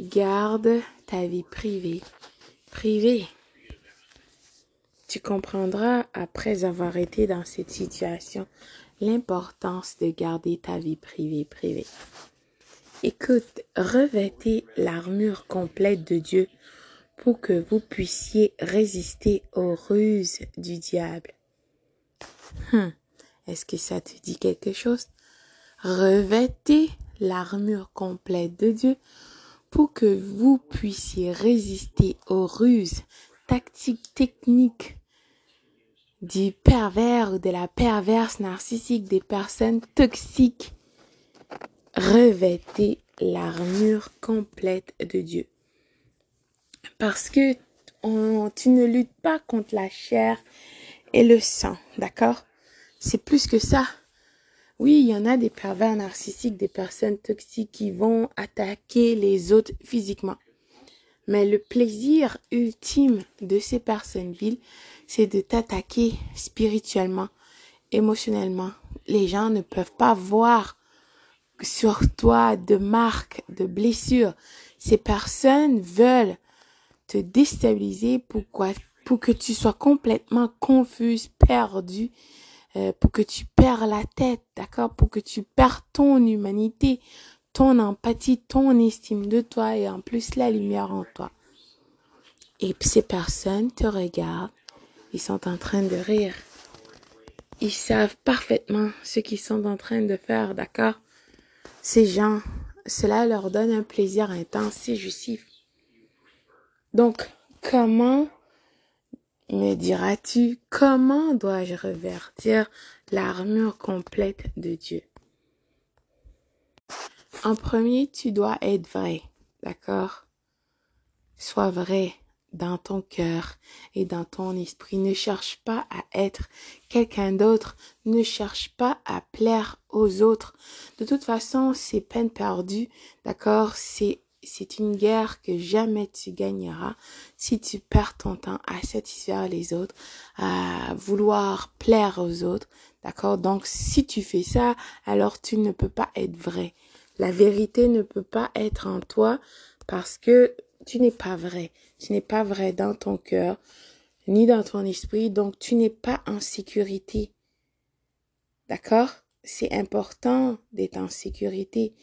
Garde ta vie privée. Privée. Tu comprendras après avoir été dans cette situation l'importance de garder ta vie privée privée. Écoute, revêtez l'armure complète de Dieu pour que vous puissiez résister aux ruses du diable. Hum, Est-ce que ça te dit quelque chose? Revêtez l'armure complète de Dieu pour que vous puissiez résister aux ruses, tactiques, techniques du pervers ou de la perverse narcissique, des personnes toxiques. Revêtez l'armure complète de Dieu. Parce que tu ne luttes pas contre la chair et le sang, d'accord? C'est plus que ça. Oui, il y en a des pervers narcissiques, des personnes toxiques qui vont attaquer les autres physiquement. Mais le plaisir ultime de ces personnes viles, c'est de t'attaquer spirituellement, émotionnellement. Les gens ne peuvent pas voir sur toi de marques, de blessures. Ces personnes veulent te déstabiliser pourquoi pour que tu sois complètement confuse, perdu, euh, pour que tu perds la tête, d'accord, pour que tu perds ton humanité, ton empathie, ton estime de toi et en plus la lumière en toi. Et ces personnes te regardent, ils sont en train de rire. Ils savent parfaitement ce qu'ils sont en train de faire, d'accord? Ces gens, cela leur donne un plaisir intense et justif. Donc, comment me diras-tu, comment dois-je revertir l'armure complète de Dieu? En premier, tu dois être vrai, d'accord? Sois vrai dans ton cœur et dans ton esprit. Ne cherche pas à être quelqu'un d'autre. Ne cherche pas à plaire aux autres. De toute façon, c'est peine perdue, d'accord? C'est c'est une guerre que jamais tu gagneras si tu perds ton temps à satisfaire les autres, à vouloir plaire aux autres. D'accord? Donc, si tu fais ça, alors tu ne peux pas être vrai. La vérité ne peut pas être en toi parce que tu n'es pas vrai. Tu n'es pas vrai dans ton cœur, ni dans ton esprit. Donc, tu n'es pas en sécurité. D'accord? C'est important d'être en sécurité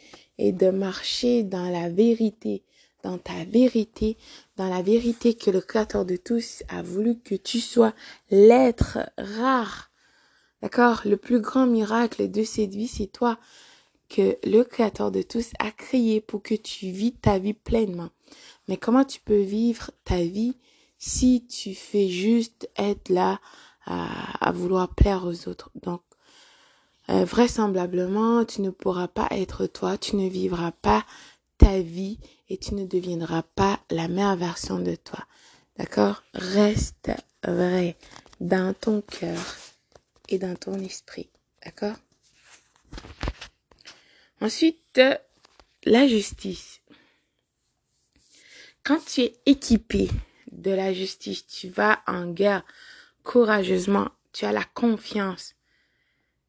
et de marcher dans la vérité, dans ta vérité, dans la vérité que le Créateur de tous a voulu que tu sois l'être rare. D'accord? Le plus grand miracle de cette vie, c'est toi que le Créateur de tous a créé pour que tu vis ta vie pleinement. Mais comment tu peux vivre ta vie si tu fais juste être là à, à vouloir plaire aux autres? Donc, euh, vraisemblablement, tu ne pourras pas être toi, tu ne vivras pas ta vie et tu ne deviendras pas la meilleure version de toi. D'accord? Reste vrai dans ton cœur et dans ton esprit. D'accord? Ensuite, la justice. Quand tu es équipé de la justice, tu vas en guerre courageusement, tu as la confiance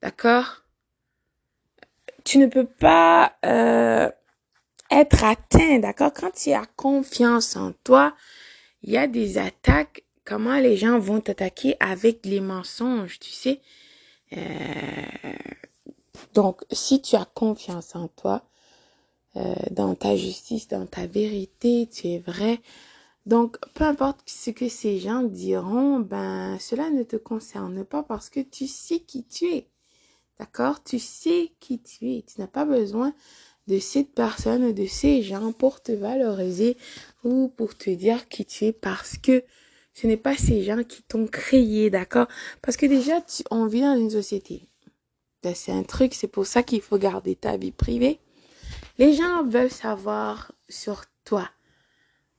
D'accord Tu ne peux pas euh, être atteint, d'accord? Quand tu as confiance en toi, il y a des attaques. Comment les gens vont t'attaquer avec les mensonges, tu sais? Euh, Donc, si tu as confiance en toi, euh, dans ta justice, dans ta vérité, tu es vrai, donc, peu importe ce que ces gens diront, ben, cela ne te concerne pas parce que tu sais qui tu es. D'accord? Tu sais qui tu es. Tu n'as pas besoin de cette personne de ces gens pour te valoriser ou pour te dire qui tu es parce que ce n'est pas ces gens qui t'ont créé, d'accord? Parce que déjà, tu, on vit dans une société. C'est un truc, c'est pour ça qu'il faut garder ta vie privée. Les gens veulent savoir sur toi,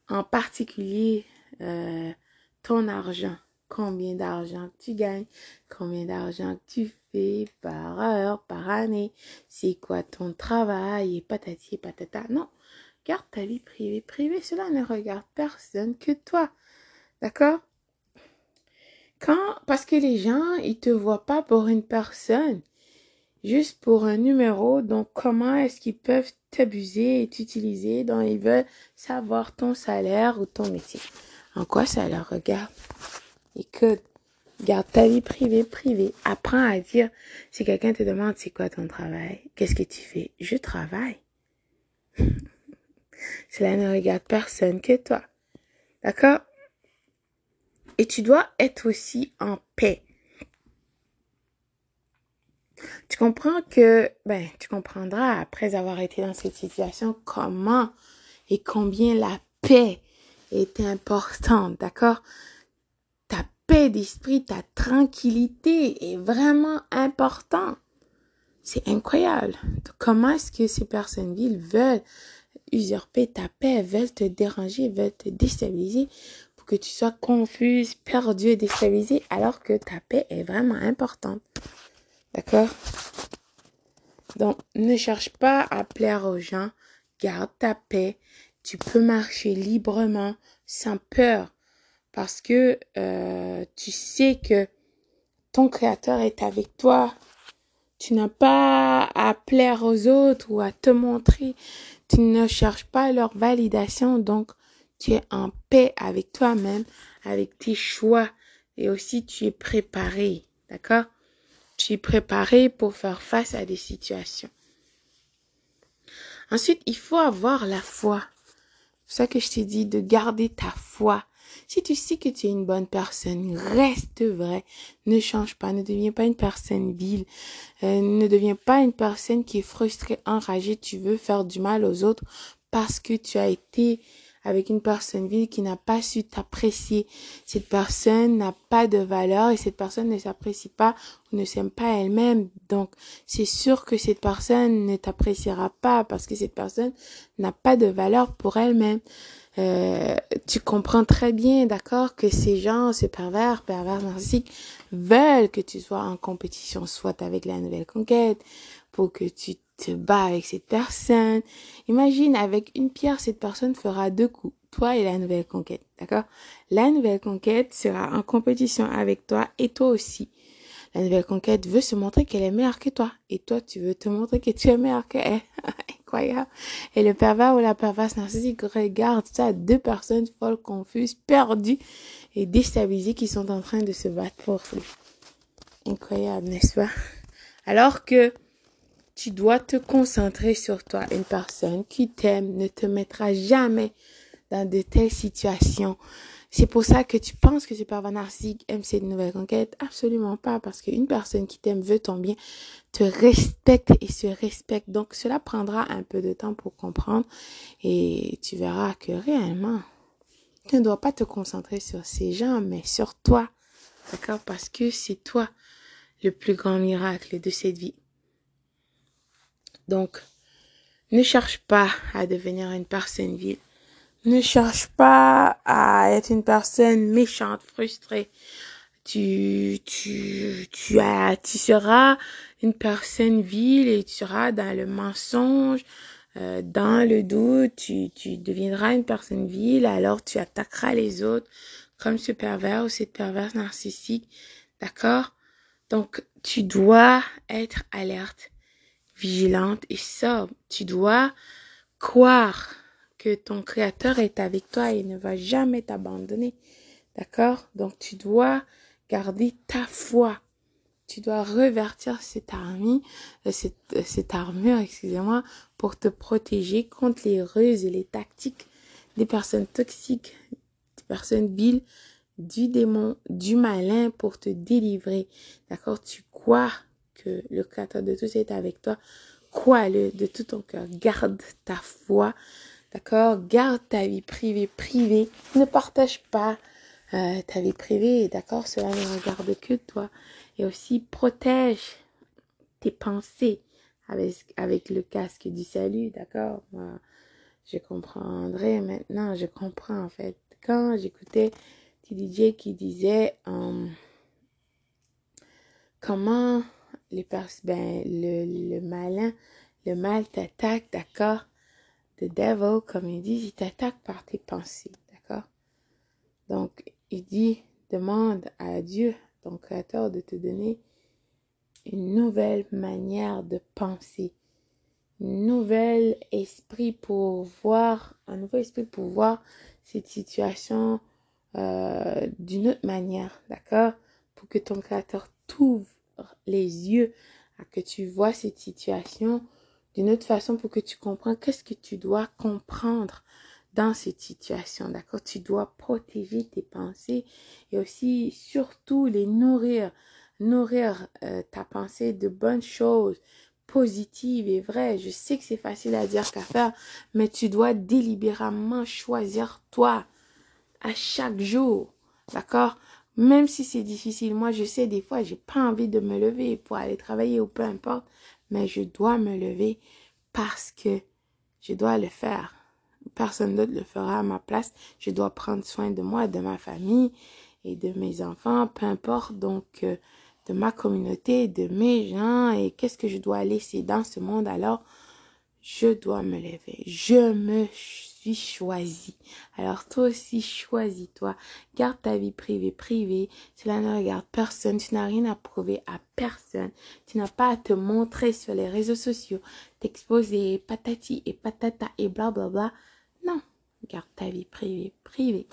en particulier euh, ton argent, combien d'argent tu gagnes, combien d'argent tu fais par heure, par année, c'est quoi ton travail et patati et patata. Non, garde ta vie privée. Privée, cela ne regarde personne que toi. D'accord? Quand, parce que les gens, ils te voient pas pour une personne. juste pour un numéro. Donc, comment est-ce qu'ils peuvent t'abuser et t'utiliser? Donc, ils veulent savoir ton salaire ou ton métier? En quoi ça leur regarde? Écoute, garde ta vie privée, privée. Apprends à dire, si quelqu'un te demande c'est quoi ton travail, qu'est-ce que tu fais? Je travaille. Cela ne regarde personne que toi. D'accord? Et tu dois être aussi en paix. Tu comprends que, ben, tu comprendras après avoir été dans cette situation comment et combien la paix est importante, d'accord? Paix d'esprit, ta tranquillité est vraiment importante. C'est incroyable. Comment est-ce que ces personnes villes veulent usurper ta paix, veulent te déranger, veulent te déstabiliser pour que tu sois confuse, perdue et alors que ta paix est vraiment importante. D'accord? Donc, ne cherche pas à plaire aux gens. Garde ta paix. Tu peux marcher librement, sans peur, parce que euh, tu sais que ton Créateur est avec toi. Tu n'as pas à plaire aux autres ou à te montrer. Tu ne cherches pas leur validation. Donc, tu es en paix avec toi-même, avec tes choix. Et aussi, tu es préparé. D'accord? Tu es préparé pour faire face à des situations. Ensuite, il faut avoir la foi. C'est ça que je t'ai dit de garder ta foi. Si tu sais que tu es une bonne personne, reste vrai. Ne change pas. Ne deviens pas une personne vile. Euh, ne deviens pas une personne qui est frustrée, enragée. Tu veux faire du mal aux autres parce que tu as été avec une personne vile qui n'a pas su t'apprécier. Cette personne n'a pas de valeur et cette personne ne s'apprécie pas ou ne s'aime pas elle-même. Donc, c'est sûr que cette personne ne t'appréciera pas parce que cette personne n'a pas de valeur pour elle-même. Euh, tu comprends très bien, d'accord, que ces gens, ces pervers, pervers narcissiques, veulent que tu sois en compétition, soit avec la nouvelle conquête, pour que tu te bats avec cette personne. Imagine, avec une pierre, cette personne fera deux coups, toi et la nouvelle conquête, d'accord? La nouvelle conquête sera en compétition avec toi et toi aussi. La nouvelle conquête veut se montrer qu'elle est meilleure que toi. Et toi, tu veux te montrer que tu es meilleur qu'elle. Et le pervers ou la perverse narcissique regarde ça, deux personnes folles, confuses, perdues et déstabilisées qui sont en train de se battre pour lui. Incroyable, n'est-ce pas? Alors que tu dois te concentrer sur toi. Une personne qui t'aime ne te mettra jamais dans de telles situations. C'est pour ça que tu penses que c'est pervers narcissique aime cette nouvelle conquête? Absolument pas, parce qu'une personne qui t'aime veut ton bien, te respecte et se respecte. Donc cela prendra un peu de temps pour comprendre et tu verras que réellement, tu ne dois pas te concentrer sur ces gens, mais sur toi. D'accord? Parce que c'est toi le plus grand miracle de cette vie. Donc, ne cherche pas à devenir une personne vile. Ne cherche pas à être une personne méchante, frustrée. Tu, tu, tu as, tu seras une personne vile et tu seras dans le mensonge, euh, dans le doute, tu, tu deviendras une personne vile, alors tu attaqueras les autres comme ce pervers ou cette perverse narcissique. D'accord? Donc, tu dois être alerte vigilante et sobre. Tu dois croire que ton créateur est avec toi et ne va jamais t'abandonner. D'accord? Donc tu dois garder ta foi. Tu dois revertir cette armure, euh, euh, cette armure, excusez-moi, pour te protéger contre les ruses et les tactiques des personnes toxiques, des personnes viles, du démon, du malin pour te délivrer. D'accord? Tu crois que le Créateur de tous est avec toi. Crois-le de tout ton cœur. Garde ta foi. D'accord? Garde ta vie privée, privée. Ne partage pas euh, ta vie privée. D'accord? Cela ne regarde que toi. Et aussi protège tes pensées avec, le casque du salut. D'accord? Je comprendrai maintenant. Je comprends en fait. Quand j'écoutais TDJ qui disait euh, comment les ben, le, le malin, le mal t'attaque, d'accord? The devil, comme il dit, il t'attaque par tes pensées, d'accord? Donc, il dit, demande à Dieu, ton créateur, de te donner une nouvelle manière de penser, un nouvel esprit pour voir, un nouveau esprit pour voir cette situation euh, d'une autre manière, d'accord? Pour que ton créateur t'ouvre les yeux à que tu vois cette situation d'une autre façon pour que tu comprennes qu'est-ce que tu dois comprendre dans cette situation, d'accord? Tu dois protéger tes pensées et aussi surtout les nourrir, nourrir euh, ta pensée de bonnes choses positives et vraies. Je sais que c'est facile à dire qu'à faire, mais tu dois délibérément choisir toi à chaque jour, d'accord? Même si c'est difficile, moi je sais des fois j'ai pas envie de me lever pour aller travailler ou peu importe, mais je dois me lever parce que je dois le faire personne d'autre le fera à ma place. Je dois prendre soin de moi, de ma famille et de mes enfants, peu importe donc euh, de ma communauté, de mes gens et qu'est-ce que je dois laisser dans ce monde alors je dois me lever. Je me suis choisi. Alors toi aussi choisis-toi. Garde ta vie privée privée. Cela ne regarde personne. Tu n'as rien à prouver à personne. Tu n'as pas à te montrer sur les réseaux sociaux, t'exposer patati et patata et blablabla. Bla bla. Non, garde ta vie privée, privée.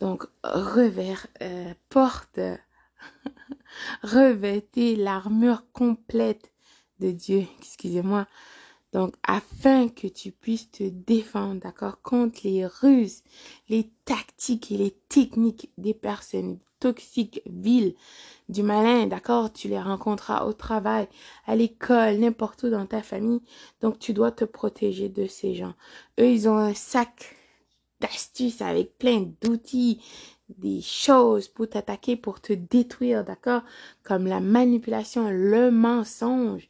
Donc, revers, euh, porte, revêtez l'armure complète de Dieu, excusez-moi. Donc, afin que tu puisses te défendre, d'accord, contre les ruses, les tactiques et les techniques des personnes toxiques, viles, du malin, d'accord Tu les rencontreras au travail, à l'école, n'importe où dans ta famille. Donc, tu dois te protéger de ces gens. Eux, ils ont un sac d'astuces avec plein d'outils, des choses pour t'attaquer, pour te détruire, d'accord Comme la manipulation, le mensonge,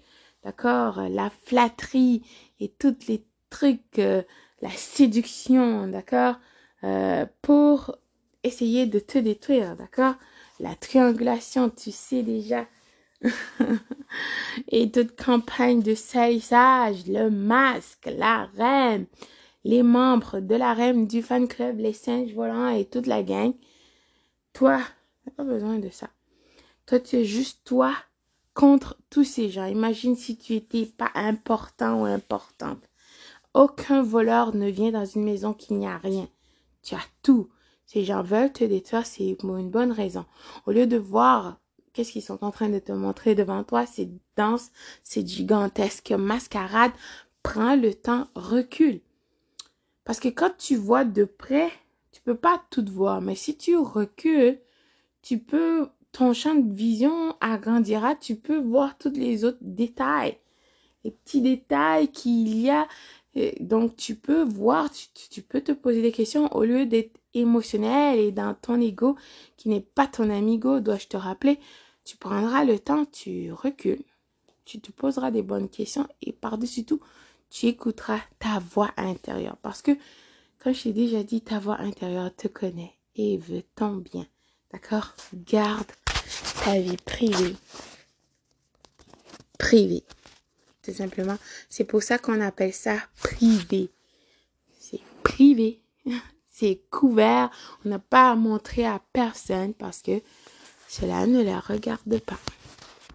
d'accord? La flatterie et tous les trucs, euh, la séduction, d'accord? Euh, Pour essayer de te détruire, d'accord? La triangulation, tu sais déjà. et toute campagne de salissage, le masque, la reine, les membres de la reine, du fan club, les singes volants et toute la gang. Toi, pas besoin de ça. Toi, tu es juste toi contre tous ces gens. Imagine si tu étais pas important ou importante. Aucun voleur ne vient dans une maison qui n'y a rien. Tu as tout. Ces gens veulent te détruire, c'est pour une bonne raison. Au lieu de voir qu'est-ce qu'ils sont en train de te montrer devant toi, cette danse, cette gigantesque mascarade, prends le temps, recule. Parce que quand tu vois de près, tu peux pas tout voir. Mais si tu recules, tu peux, ton champ de vision agrandira, tu peux voir tous les autres détails. Les petits détails qu'il y a donc, tu peux voir, tu, peux te poser des questions au lieu d'être émotionnel et dans ton ego qui n'est pas ton amigo, dois-je te rappeler, tu prendras le temps, tu recules, tu te poseras des bonnes questions et par-dessus tout, tu écouteras ta voix intérieure. Parce que, comme je t'ai déjà dit, ta voix intérieure te connaît et veut ton bien. D'accord Garde ta vie privée. Privée simplement. C'est pour ça qu'on appelle ça privé. C'est privé. C'est couvert. On n'a pas à montrer à personne parce que cela ne la regarde pas.